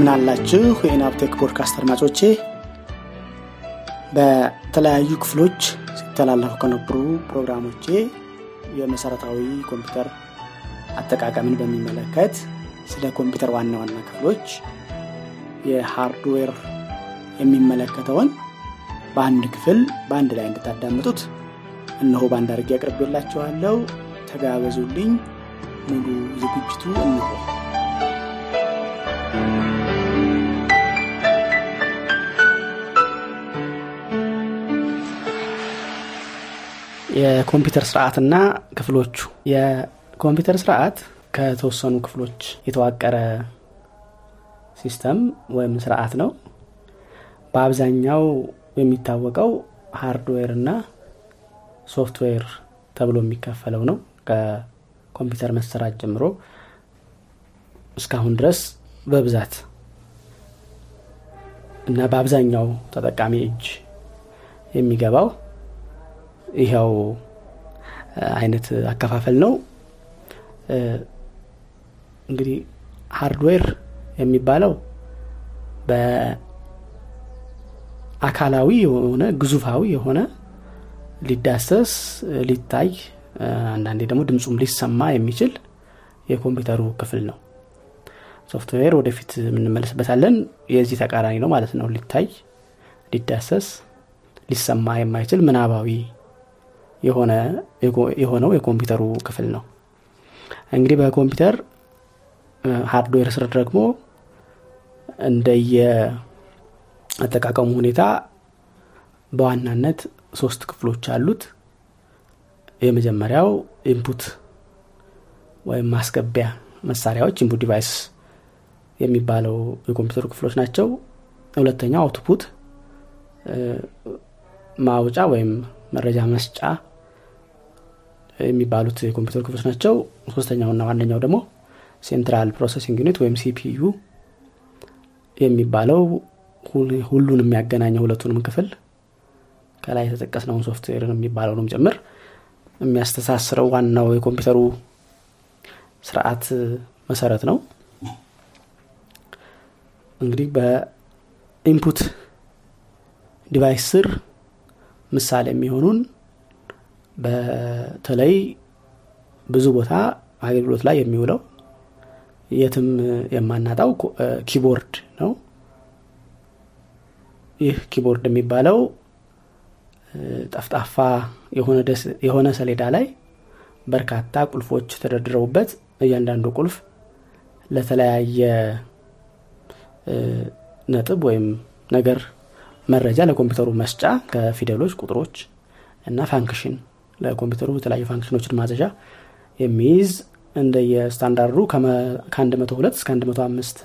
እንደምን አላችሁ? የኢናብቴክ ፖድካስት አድማጮቼ በተለያዩ ክፍሎች ሲተላለፉ ከነበሩ ፕሮግራሞቼ የመሰረታዊ ኮምፒውተር አጠቃቀምን በሚመለከት ስለ ኮምፒውተር ዋና ዋና ክፍሎች የሃርድዌር የሚመለከተውን በአንድ ክፍል በአንድ ላይ እንድታዳምጡት እነሆ በአንድ አድርጌ አቅርቤላችኋለሁ ተጋበዙልኝ። ሙሉ ዝግጅቱ እነሆ የኮምፒውተር ስርዓትና ክፍሎቹ። የኮምፒውተር ስርዓት ከተወሰኑ ክፍሎች የተዋቀረ system ወይም ስርዓት ነው። በአብዛኛው የሚታወቀው ሃርድዌር እና ሶፍትዌር ተብሎ የሚከፈለው ነው። ከኮምፒውተር መሰራት ጀምሮ እስካሁን ድረስ በብዛት እና በአብዛኛው ተጠቃሚ እጅ የሚገባው ይኸው አይነት አከፋፈል ነው። እንግዲህ ሃርድዌር የሚባለው በአካላዊ የሆነ ግዙፋዊ የሆነ ሊዳሰስ ሊታይ አንዳንዴ ደግሞ ድምፁም ሊሰማ የሚችል የኮምፒውተሩ ክፍል ነው። ሶፍትዌር ወደፊት የምንመለስበታለን። የዚህ ተቃራኒ ነው ማለት ነው። ሊታይ ሊዳሰስ ሊሰማ የማይችል ምናባዊ የሆነው የኮምፒውተሩ ክፍል ነው። እንግዲህ በኮምፒውተር ሃርድዌር ስር ደግሞ እንደየ አጠቃቀሙ ሁኔታ በዋናነት ሶስት ክፍሎች አሉት። የመጀመሪያው input ወይም ማስገቢያ መሳሪያዎች input device የሚባለው የኮምፒውተሩ ክፍሎች ናቸው። ሁለተኛው output ማውጫ ወይም መረጃ መስጫ የሚባሉት የኮምፒውተር ክፍሎች ናቸው። ሶስተኛውና ዋነኛው ደግሞ central processing unit ወይም CPU የሚባለው ሁሉን የሚያገናኘው ሁለቱንም ክፍል ከላይ የተጠቀስነውን ሶፍትዌርን የሚባለውንም ጭምር የሚያስተሳስረው ዋናው የኮምፒውተሩ ስርዓት መሰረት ነው። እንግዲህ በ input device ስር ምሳሌ የሚሆኑን በተለይ ብዙ ቦታ አገልግሎት ላይ የሚውለው የትም የማናጣው keyboard ነው። ይህ keyboard የሚባለው ጠፍጣፋ የሆነ ሰሌዳ ላይ በርካታ ቁልፎች ተደርድረውበት እያንዳንዱ ቁልፍ ለተለያየ ነጥብ ወይም ነገር መረጃ ለኮምፒውተሩ መስጫ ከፊደሎች ቁጥሮች እና function ለኮምፒውተሩ የተለያዩ function ኖችን ማዘዣ የሚይዝ እንደ የስታንዳርዱ ከ102 እስከ 105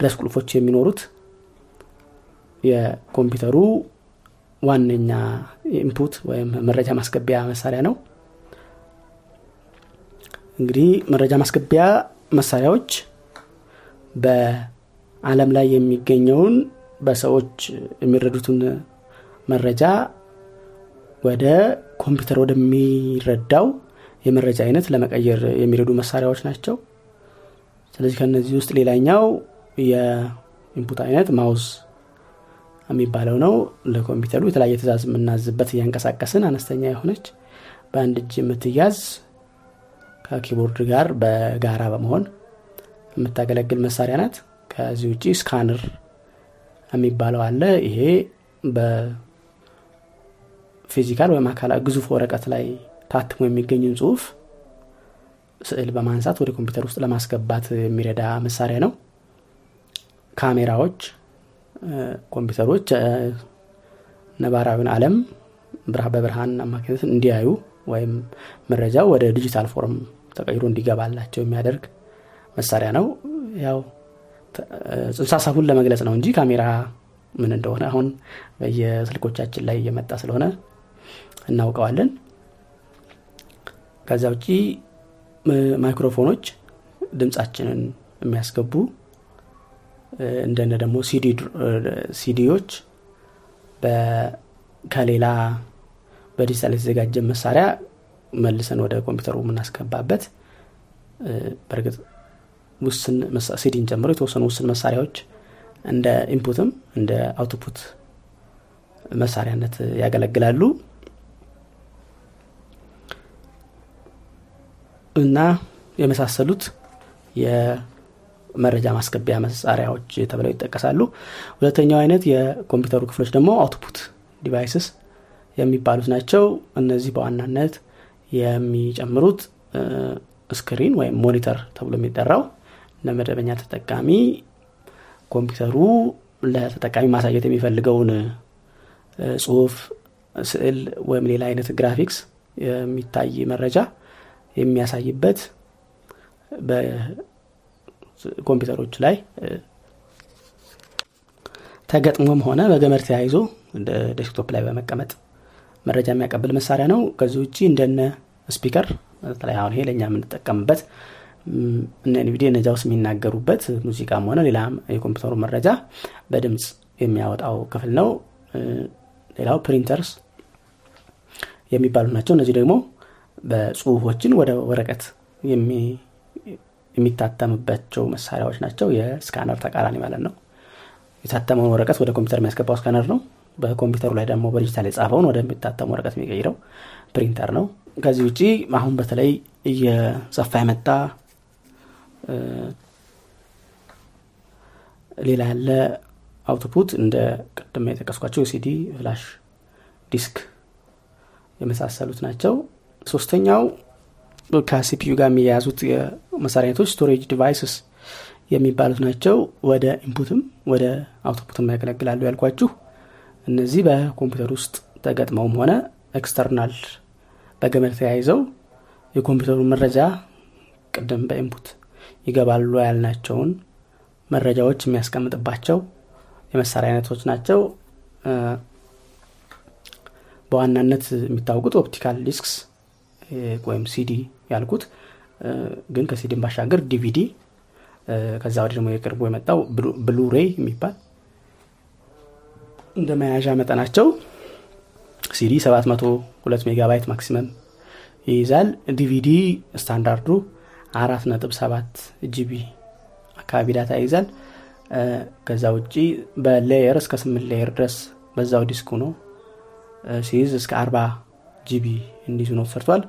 ድረስ ቁልፎች የሚኖሩት የኮምፒውተሩ ዋነኛ input ወይም መረጃ ማስገቢያ መሳሪያ ነው። እንግዲህ መረጃ ማስገቢያ መሳሪያዎች በአለም ላይ የሚገኘውን በሰዎች የሚረዱትን መረጃ ወደ ኮምፒውተር ወደሚረዳው የመረጃ አይነት ለመቀየር የሚረዱ መሳሪያዎች ናቸው። ስለዚህ ከነዚህ ውስጥ ሌላኛው የኢንፑት አይነት ማውዝ የሚባለው ነው። ለኮምፒውተሩ የተለያየ ትእዛዝ የምናዝበት እያንቀሳቀስን አነስተኛ የሆነች በአንድ እጅ የምትያዝ ከ keyboard ጋር በጋራ በመሆን የምታገለግል መሳሪያ ናት። ከዚህ ውጭ scanner የሚባለው አለ። ይሄ በ physical ወይም አካለ ግዙፍ ወረቀት ላይ ታትሞ የሚገኝን ጽሁፍ ስዕል በማንሳት ወደ ኮምፒውተር ውስጥ ለማስገባት የሚረዳ መሳሪያ ነው። ካሜራዎች ኮምፒውተሮች ነባራዊን አለም በብርሃን አማካኝነት እንዲያዩ ወይም መረጃው ወደ digital form ተቀይሮ እንዲገባላቸው የሚያደርግ መሳሪያ ነው። ያው ጽንሰ ለመግለጽ ነው እንጂ ካሜራ ምን እንደሆነ አሁን በየስልኮቻችን ላይ እየመጣ ስለሆነ እናውቀዋለን። ከዛ ውጪ ማይክሮፎኖች ድምፃችንን የሚያስገቡ እንደነ ደግሞ ሲዲዎች ከሌላ በዲጂታል የተዘጋጀ መሳሪያ መልሰን ወደ ኮምፒውተሩ የምናስገባበት በእርግጥ ውስን ሲዲን ጨምሮ የተወሰኑ ውስን መሳሪያዎች እንደ ኢንፑትም እንደ አውትፑት መሳሪያነት ያገለግላሉ እና የመሳሰሉት የመረጃ ማስገቢያ መሳሪያዎች ተብለው ይጠቀሳሉ። ሁለተኛው አይነት የኮምፒውተሩ ክፍሎች ደግሞ output devices የሚባሉት ናቸው። እነዚህ በዋናነት የሚጨምሩት screen ወይም monitor ተብሎ የሚጠራው ለመደበኛ ተጠቃሚ ኮምፒውተሩ ለተጠቃሚ ማሳየት የሚፈልገውን ጽሁፍ ስዕል ወይም ሌላ አይነት ግራፊክስ የሚታይ መረጃ የሚያሳይበት በኮምፒውተሮች ላይ ተገጥሞም ሆነ በገመድ ተያይዞ desktop ላይ በመቀመጥ መረጃ የሚያቀብል መሳሪያ ነው። ከዚህ ውጭ እንደነ speaker በተለይ አሁን ይሄ ለእኛ የምንጠቀምበት እነ NVDA እነዚ ውስጥ የሚናገሩበት ሙዚቃም ሆነ ሌላ የኮምፒውተሩ መረጃ በድምፅ የሚያወጣው ክፍል ነው። ሌላው printers የሚባሉ ናቸው። እነዚህ ደግሞ በጽሁፎችን ወደ ወረቀት የሚታተምባቸው መሳሪያዎች ናቸው። የ scanner ተቃራኒ ማለት ነው። የታተመውን ወረቀት ወደ ኮምፒውተር የሚያስገባው scanner ነው። በኮምፒውተሩ ላይ ደግሞ በዲጂታል የጻፈውን ወደሚታተሙ ወረቀት የሚቀይረው ፕሪንተር ነው። ከዚህ ውጭ አሁን በተለይ እየሰፋ የመጣ ሌላ ያለ output እንደ ቅድም የጠቀስኳቸው CD flash disk የመሳሰሉት ናቸው ሶስተኛው ከ CPU ጋር የሚያያዙት የመሳሪያ አይነቶች storage devices የሚባሉት ናቸው። ወደ input ም ወደ output ም ያገለግላሉ ያልኳችሁ። እነዚህ በኮምፒውተር ውስጥ ተገጥመውም ሆነ external በገመድ ተያይዘው የኮምፒውተሩ መረጃ ቅድም በ input ይገባሉ ያልናቸውን መረጃዎች የሚያስቀምጥባቸው የመሳሪያ አይነቶች ናቸው። በዋናነት የሚታወቁት optical disks ወይም ሲዲ ያልኩት ግን ከሲዲን ባሻገር ዲቪዲ ከዛ ወዲህ ደግሞ የቅርቡ የመጣው Blu-ray የሚባል እንደ መያዣ መጠናቸው ሲዲ 702 megabyte maximum ይይዛል። DVD standard ኡ አራት ነጥብ ሰባት GB አካባቢ data ይይዛል። ከዛ ውጭ በ layer እስከ ስምንት layer ድረስ በዛው ዲስኩ ነው። ሲይዝ እስከ አርባ GB እንዲይዙ ሆነው ተሰርቷል።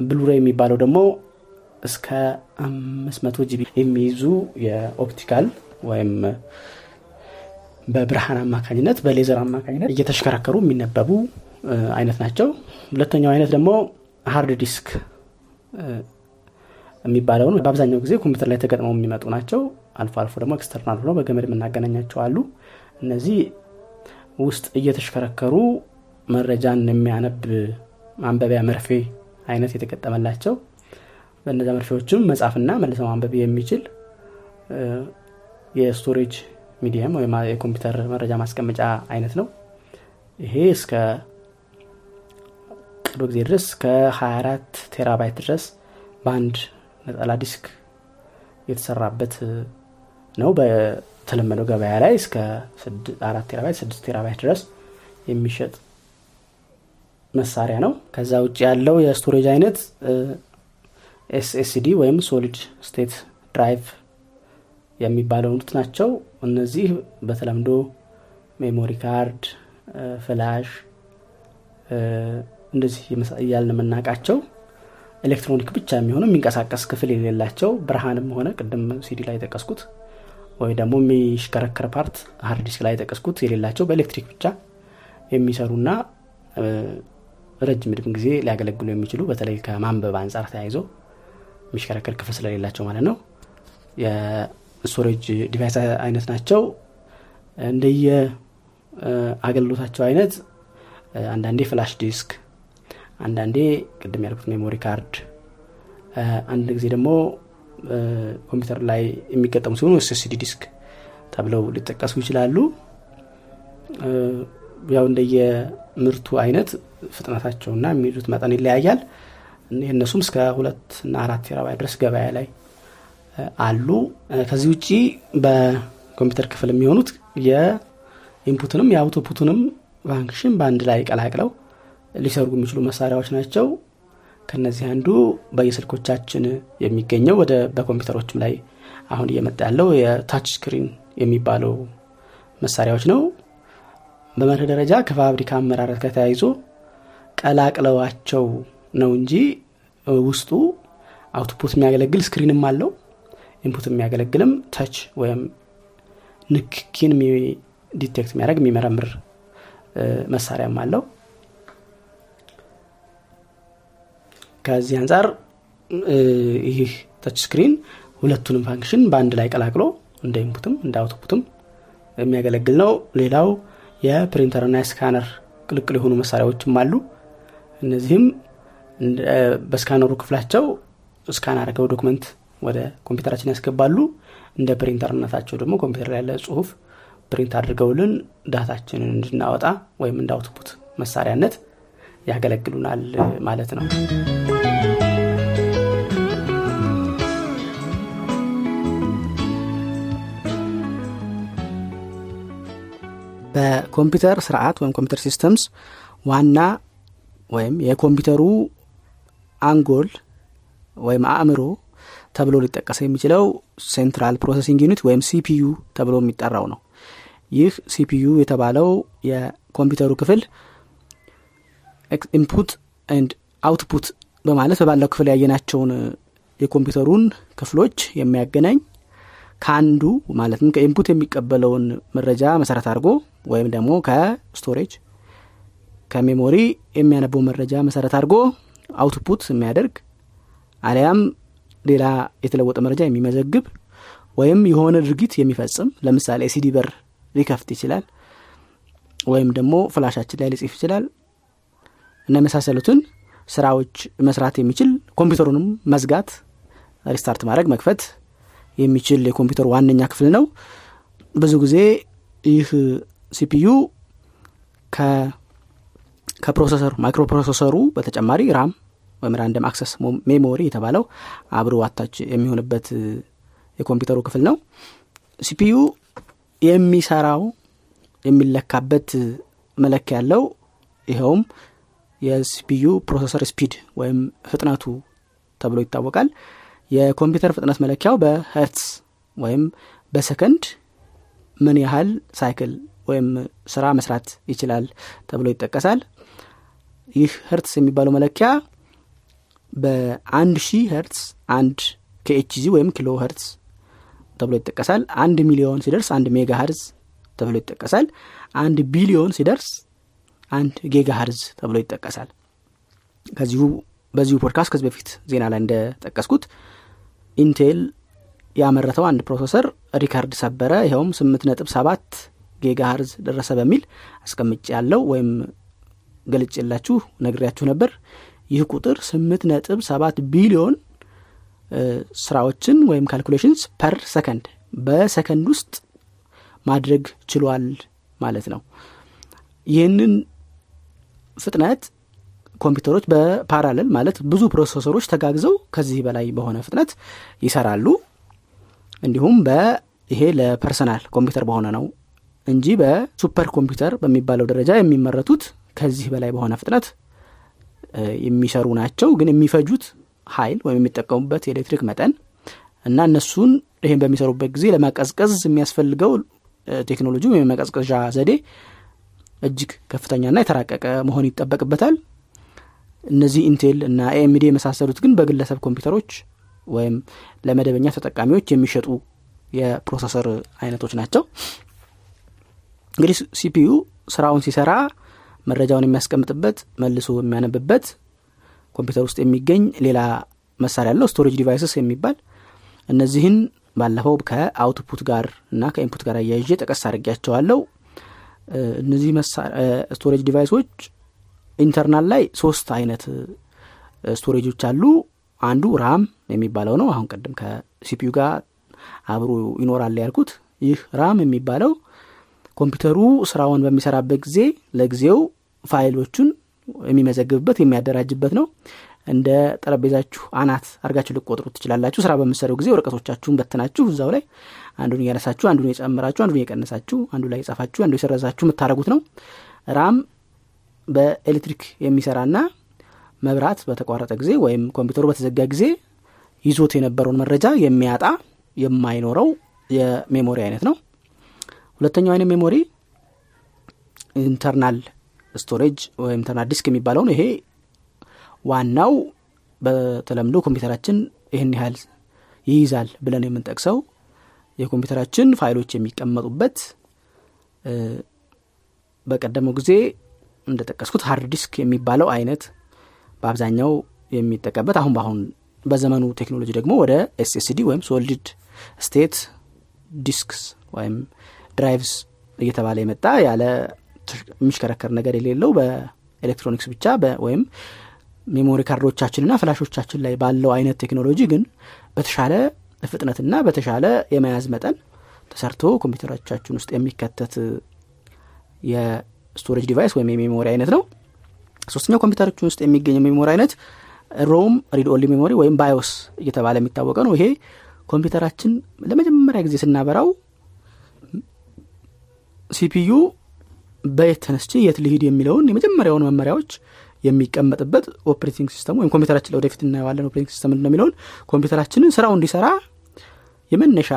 Blu-ray የሚባለው ደግሞ እስከ አምስት መቶ GB የሚይዙ የ optical ወይም በብርሃን አማካኝነት በሌዘር አማካኝነት እየተሽከረከሩ የሚነበቡ አይነት ናቸው። ሁለተኛው አይነት ደግሞ hard disk የሚባለውን በአብዛኛው ጊዜ ኮምፒውተር ላይ ተገጥመው የሚመጡ ናቸው። አልፎ አልፎ ደግሞ external ሆነው በገመድ የምናገናኛቸው አሉ። እነዚህ ውስጥ እየተሽከረከሩ መረጃን የሚያነብ ማንበቢያ መርፌ አይነት የተገጠመላቸው በእነዚ መርፌዎችም መጻፍና መልሰው ማንበብ የሚችል የ storage medium ወይም የኮምፒውተር መረጃ ማስቀመጫ አይነት ነው። ይሄ እስከ ቅርብ ጊዜ ድረስ ከ24 terabyte ድረስ በአንድ ነጠላ ዲስክ የተሰራበት ነው። በተለመደው ገበያ ላይ እስከ አራት terabyte ስድስት terabyte ድረስ የሚሸጥ መሳሪያ ነው። ከዛ ውጭ ያለው የ storage አይነት SSD ወይም solid state drive የሚባሉት ናቸው። እነዚህ በተለምዶ memory card flash እንደዚህ እያልን የምናውቃቸው ኤሌክትሮኒክ ብቻ የሚሆኑ የሚንቀሳቀስ ክፍል የሌላቸው ብርሃንም ሆነ ቅድም ሲዲ ላይ የጠቀስኩት ወይ ደግሞ የሚሽከረከር part hard ላይ የጠቀስኩት የሌላቸው በኤሌክትሪክ ብቻ የሚሰሩና ረጅም ዕድሜ ጊዜ ሊያገለግሉ የሚችሉ በተለይ ከማንበብ አንጻር ተያይዞ የሚሽከረከር ክፍል ስለሌላቸው ማለት ነው። የ storage device አይነት ናቸው። እንደየ አገልግሎታቸው አይነት አንዳንዴ flash disk አንዳንዴ ቅድም ያልኩት memory card አንድ ጊዜ ደግሞ ኮምፒውተር ላይ የሚገጠሙ ሲሆኑ SSD disk ተብለው ሊጠቀሱ ይችላሉ ያው እንደየምርቱ አይነት ፍጥነታቸውና የሚይዙት መጠን ይለያያል። እነሱም እስከ ሁለት እና አራት terabyte ድረስ ገበያ ላይ አሉ። ከዚህ ውጭ በኮምፒውተር ክፍል የሚሆኑት የ input ንም የ output ንም function በአንድ ላይ ቀላቅለው ሊሰሩ የሚችሉ መሳሪያዎች ናቸው። ከነዚህ አንዱ በየስልኮቻችን የሚገኘው ወደ በኮምፒውተሮችም ላይ አሁን እየመጣ ያለው የ touch screen የሚባለው መሳሪያዎች ነው በመርህ ደረጃ ከፋብሪካ አመራረት ከተያይዞ ቀላቅለዋቸው ነው እንጂ ውስጡ output የሚያገለግል screen ም አለው። input የሚያገለግልም touch ወይም ንክኪን detect የሚያደርግ የሚመረምር መሳሪያም አለው። ከዚህ አንጻር ይህ touch screen ሁለቱንም function በአንድ ላይ ቀላቅሎ እንደ input ም እንደ output ም የሚያገለግል ነው። ሌላው የ printer ና የ scanner ቅልቅል የሆኑ መሳሪያዎችም አሉ። እነዚህም በ scanner ኡ ክፍላቸው scan አድርገው document ወደ ኮምፒውተራችን ያስገባሉ። እንደ ፕሪንተርነታቸው ደግሞ ኮምፒውተር ላይ ያለ ጽሁፍ print አድርገውልን data ችንን እንድናወጣ ወይም እንደ output መሳሪያነት ያገለግሉናል ማለት ነው በኮምፒውተር ስርዓት ወይም computer systems ዋና ወይም የኮምፒውተሩ አንጎል ወይም አእምሮ ተብሎ ሊጠቀስ የሚችለው central processing unit ወይም CPU ተብሎ የሚጠራው ነው። ይህ CPU የተባለው የኮምፒውተሩ ክፍል input and output በማለት ባለፈው ክፍል ያየናቸውን የኮምፒውተሩን ክፍሎች የሚያገናኝ ከአንዱ ማለትም ከ input የሚቀበለውን መረጃ መሰረት አድርጎ ወይም ደግሞ ከ storage ከ memory የሚያነበው መረጃ መሰረት አድርጎ output የሚያደርግ አሊያም ሌላ የተለወጠ መረጃ የሚመዘግብ ወይም የሆነ ድርጊት የሚፈጽም ለምሳሌ ሲዲ በር ሊከፍት ይችላል ወይም ደግሞ flash ኣችን ላይ ሊጽፍ ይችላል እና የመሳሰሉትን ስራዎች መስራት የሚችል ኮምፒውተሩንም መዝጋት restart ማድረግ መክፈት የሚችል የኮምፒውተር ዋነኛ ክፍል ነው። ብዙ ጊዜ ይህ CPU ከ processor ኡ microprocessor ኡ በተጨማሪ RAM ወይም random access memory የተባለው አብሮ attach የሚሆንበት የኮምፒውተሩ ክፍል ነው። CPU የሚሰራው የሚለካበት መለኪያ ያለው ይኸውም የ CPU processor speed ወይም ፍጥነቱ ተብሎ ይታወቃል። የኮምፒውተር ፍጥነት መለኪያው በሄርትስ ወይም በሰከንድ ምን ያህል cycle ወይም ስራ መስራት ይችላል ተብሎ ይጠቀሳል። ይህ ሄርትስ የሚባለው መለኪያ በአንድ ሺህ ሄርትስ አንድ kHz ወይም kilo hertz ተብሎ ይጠቀሳል። አንድ ሚሊዮን ሲደርስ አንድ mega hertz ተብሎ ይጠቀሳል። አንድ ቢሊዮን ሲደርስ አንድ giga hertz ተብሎ ይጠቀሳል። ከዚሁ በዚሁ ፖድካስት ከዚህ በፊት ዜና ላይ እንደጠቀስኩት ኢንቴል ያመረተው አንድ processor record ሰበረ። ይኸውም ስምንት ነጥብ ሰባት giga hertz ደረሰ በሚል አስቀምጫለው ወይም ገልጬላችሁ ነግሬያችሁ ነበር። ይህ ቁጥር ስምንት ነጥብ ሰባት ቢሊዮን ስራዎችን ወይም calculations per second በሰከንድ ውስጥ ማድረግ ችሏል ማለት ነው። ይህንን ፍጥነት ኮምፒውተሮች በ parallel ማለት ብዙ processor ኦች ተጋግዘው ከዚህ በላይ በሆነ ፍጥነት ይሰራሉ። እንዲሁም በይሄ ለ personal computer በሆነ ነው እንጂ በ super computer በሚባለው ደረጃ የሚመረቱት ከዚህ በላይ በሆነ ፍጥነት የሚሰሩ ናቸው። ግን የሚፈጁት ሀይል ወይም የሚጠቀሙበት የኤሌክትሪክ መጠን እና እነሱን ይህን በሚሰሩበት ጊዜ ለማቀዝቀዝ የሚያስፈልገው ቴክኖሎጂ ወይም የመቀዝቀዣ ዘዴ እጅግ ከፍተኛና የተራቀቀ መሆን ይጠበቅበታል። እነዚህ ኢንቴል እና AMD የመሳሰሉት ግን በግለሰብ ኮምፒውተሮች ወይም ለመደበኛ ተጠቃሚዎች የሚሸጡ የ processor አይነቶች ናቸው እንግዲህ CPU ስራውን ሲሰራ መረጃውን የሚያስቀምጥበት መልሶ የሚያነብበት ኮምፒውተር ውስጥ የሚገኝ ሌላ መሳሪያ ያለው storage devices የሚባል። እነዚህን ባለፈው ከ output ጋር እና ከ input ጋር አያይዤ ጠቀስ አድርጌያቸዋለው እነዚህ storage device ኦች internal ላይ ሶስት አይነት ስቶሬጆች አሉ። አንዱ ራም የሚባለው ነው። አሁን ቅድም ከሲፒዩ ጋር አብሮ ይኖራል ያልኩት ይህ ራም የሚባለው ኮምፒውተሩ ስራውን በሚሰራበት ጊዜ ለጊዜው ፋይሎቹን የሚመዘግብበት የሚያደራጅበት ነው። እንደ ጠረጴዛችሁ አናት አርጋችሁ ልቆጥሩ ትችላላችሁ። ስራ በምሰረው ጊዜ ወረቀቶቻችሁን በትናችሁ እዛው ላይ አንዱን እያነሳችሁ አንዱን የጨምራችሁ አንዱን እየቀነሳችሁ አንዱ ላይ የጻፋችሁ አንዱ የሰረዛችሁ የምታደረጉት ነው። RAM በኤሌክትሪክ የሚሰራና መብራት በተቋረጠ ጊዜ ወይም ኮምፒውተሩ በተዘጋ ጊዜ ይዞት የነበረውን መረጃ የሚያጣ የማይኖረው የ memory አይነት ነው ሁለተኛው አይነት memory internal storage ወይም internal disk የሚባለውን ይሄ ዋናው በተለምዶ ኮምፒውተራችን ይህን ያህል ይይዛል ብለን የምንጠቅሰው የኮምፒውተራችን ፋይሎች የሚቀመጡበት በቀደመው ጊዜ እንደጠቀስኩት hard disk የሚባለው አይነት በአብዛኛው የሚጠቀምበት አሁን በአሁን በዘመኑ ቴክኖሎጂ ደግሞ ወደ SSD ወይም solid state disks ወይም drives እየተባለ የመጣ ያለ የሚሽከረከር ነገር የሌለው በኤሌክትሮኒክስ ብቻ ወይም memory card ኦቻችንና flash ኦቻችን ላይ ባለው አይነት ቴክኖሎጂ ግን በተሻለ ፍጥነትና በተሻለ የመያዝ መጠን ተሰርቶ ኮምፒውተሮቻችን ውስጥ የሚከተት የ storage device ወይም የ memory አይነት ነው። ሶስተኛው ኮምፒውተሮቻችን ውስጥ የሚገኘው memory አይነት ROM read only memory ወይም BIOS እየተባለ የሚታወቀ ነው። ይሄ ኮምፒውተራችን ለመጀመሪያ ጊዜ ስናበራው CPU በየት ተነስቼ የት ልሂድ የሚለውን የመጀመሪያውን መመሪያዎች የሚቀመጥበት operating system ወይም ኮምፒውተራችን ለወደፊት እናየዋለን operating system እንደሚለውን ኮምፒውተራችንን ስራው እንዲሰራ የመነሻ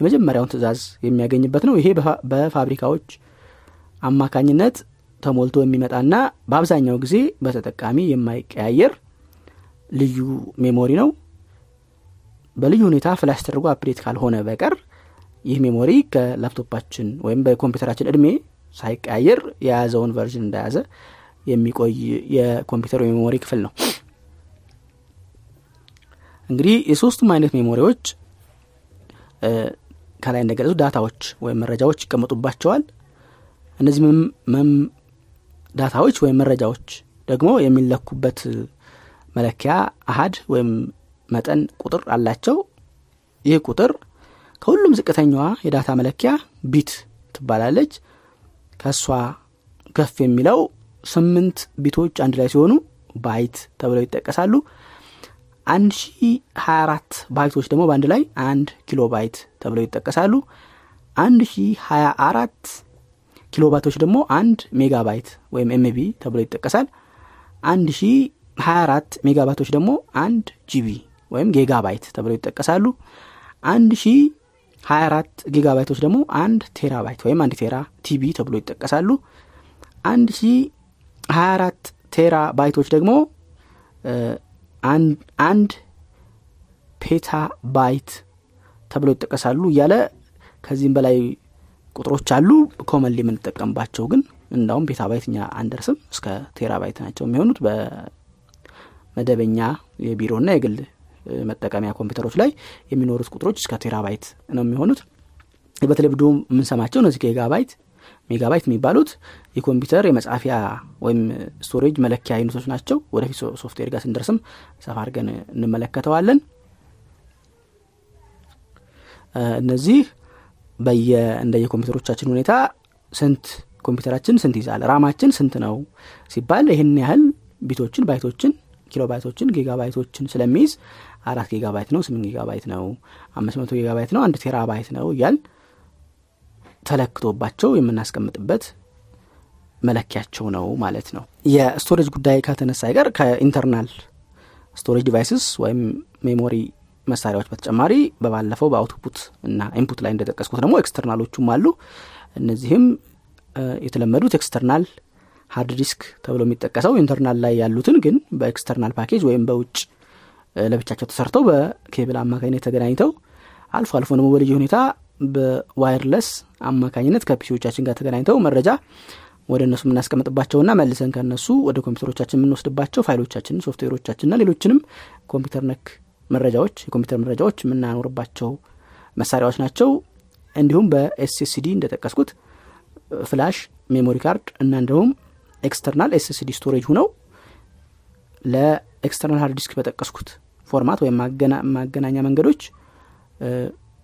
የመጀመሪያውን ትእዛዝ የሚያገኝበት ነው። ይሄ በፋብሪካዎች አማካኝነት ተሞልቶ የሚመጣና በአብዛኛው ጊዜ በተጠቃሚ የማይቀያየር ልዩ memory ነው። በልዩ ሁኔታ flash ተደርጎ update ካልሆነ በቀር ይህ memory ከላፕቶፓችን ወይም በኮምፒውተራችን እድሜ ሳይቀያየር የያዘውን version እንደያዘ የሚቆይ የኮምፒውተር የ memory ክፍል ነው። እንግዲህ የሶስቱም አይነት ሜሞሪዎች ከላይ እንደገለጹ ዳታዎች ወይም መረጃዎች ይቀመጡባቸዋል። እነዚህ ዳታዎች ወይም መረጃዎች ደግሞ የሚለኩበት መለኪያ አሀድ ወይም መጠን ቁጥር አላቸው። ይህ ቁጥር ከሁሉም ዝቅተኛዋ የ data መለኪያ bit ትባላለች። ከእሷ ከፍ የሚለው ስምንት ቢቶች አንድ ላይ ሲሆኑ byte ተብለው ይጠቀሳሉ። አንድ ሺ ሀያ አራት ባይቶች ደግሞ በአንድ ላይ አንድ ኪሎ ባይት ተብለው ይጠቀሳሉ። አንድ ሺ ሀያ አራት ኪሎ ባይቶች ደግሞ አንድ ሜጋባይት ወይም MB ተብሎ ይጠቀሳል። አንድ ሺ ሀያ አራት ሜጋባይቶች ደግሞ አንድ GB ወይም gigabyte ተብለው ይጠቀሳሉ። አንድ ሺ ሀያ አራት ጊጋባይቶች ደግሞ አንድ terabyte ወይም አንድ tera TB ተብሎ ይጠቀሳሉ። አንድ ሺ ሀያ አራት ቴራ ባይቶች ደግሞ አንድ petabyte ተብሎ ይጠቀሳሉ እያለ ከዚህም በላይ ቁጥሮች አሉ። commonly የምንጠቀምባቸው ግን እንዳውም petabyte እኛ አንደርስም እስከ terabyte ናቸው የሚሆኑት በመደበኛ የቢሮና የግል መጠቀሚያ ኮምፒውተሮች ላይ የሚኖሩት ቁጥሮች እስከ terabyte ነው የሚሆኑት። በቴሌቪዶ የምንሰማቸው እነዚህ gigabyte megabyte የሚባሉት የኮምፒውተር የመጻፊያ ወይም storage መለኪያ አይነቶች ናቸው። ወደፊት ሶፍትዌር ጋር ስንደርስም ሰፋ አድርገን እንመለከተዋለን። እነዚህ በየ እንደየኮምፒውተሮቻችን ሁኔታ ስንት ኮምፒውተራችን ስንት ይዛል ራማችን ስንት ነው ሲባል ይህን ያህል ቢቶችን ባይቶችን ኪሎ ባይቶችን ጊጋባይቶችን ስለሚይዝ አራት gigabyte ነው ስምንት gigabyte ነው አምስት መቶ gigabyte ነው አንድ terabyte ነው እያል ተለክቶባቸው የምናስቀምጥበት መለኪያቸው ነው ማለት ነው። የ storage ጉዳይ ከተነሳ አይቀር ከ internal storage devices ወይም memory መሳሪያዎች በተጨማሪ በባለፈው በ output እና input ላይ እንደጠቀስኩት ደግሞ ኤክስተርናሎቹም አሉ። እነዚህም የተለመዱት external hard disk ተብሎ የሚጠቀሰው internal ላይ ያሉትን ግን በ external package ወይም በውጭ ለብቻቸው ተሰርተው በኬብል አማካኝነት ተገናኝተው አልፎ አልፎ ደግሞ በልዩ ሁኔታ በ wireless አማካኝነት ከፒሲዎቻችን ጋር ተገናኝተው መረጃ ወደ እነሱ የምናስቀምጥባቸውና መልሰን ከእነሱ ወደ ኮምፒውተሮቻችን የምንወስድባቸው ፋይሎቻችንን ሶፍትዌሮቻችንና ሌሎችንም ኮምፒውተር ነክ መረጃዎች የኮምፒውተር መረጃዎች የምናኖርባቸው መሳሪያዎች ናቸው። እንዲሁም በ SSD እንደጠቀስኩት flash memory card እና እንደውም external SSD storage ሁነው ለ external hard disk በጠቀስኩት format ወይም ማገናኛ መንገዶች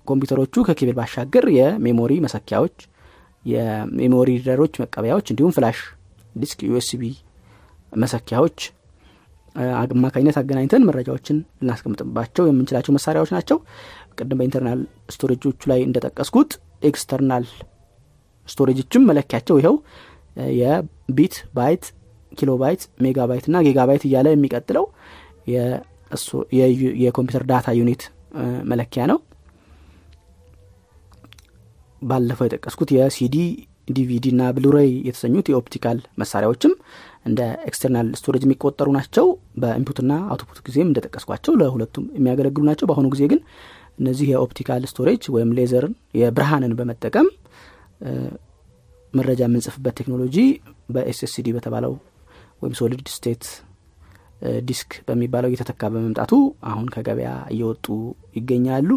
ኮምፒውተሮቹ ከኬብል ባሻገር የ memory መሰኪያዎች የ memory ሪደሮች መቀበያዎች እንዲሁም flash disk USB መሰኪያዎች አማካኝነት አገናኝተን መረጃዎችን ልናስቀምጥባቸው የምንችላቸው መሳሪያዎች ናቸው። ቅድም በ internal ስቶሬጆቹ ላይ እንደጠቀስኩት external ስቶሬጆችም መለኪያቸው ይኸው የ bit byte kilobyte megabyte እና gigabyte እያለ የሚቀጥለው የኮምፒውተር data unit መለኪያ ነው። ባለፈው የጠቀስኩት የ CD DVD እና Blu-ray የተሰኙት የ optical መሳሪያዎችም እንደ external storage የሚቆጠሩ ናቸው። በ input ና output ጊዜም እንደጠቀስኳቸው ለሁለቱም የሚያገለግሉ ናቸው። በአሁኑ ጊዜ ግን እነዚህ የ optical storage ወይም ሌዘርን የብርሃንን በመጠቀም መረጃ የምንጽፍበት ቴክኖሎጂ በ SSD በተባለው ወይም solid state disk በሚባለው እየተተካ በመምጣቱ አሁን ከገበያ እየወጡ ይገኛሉ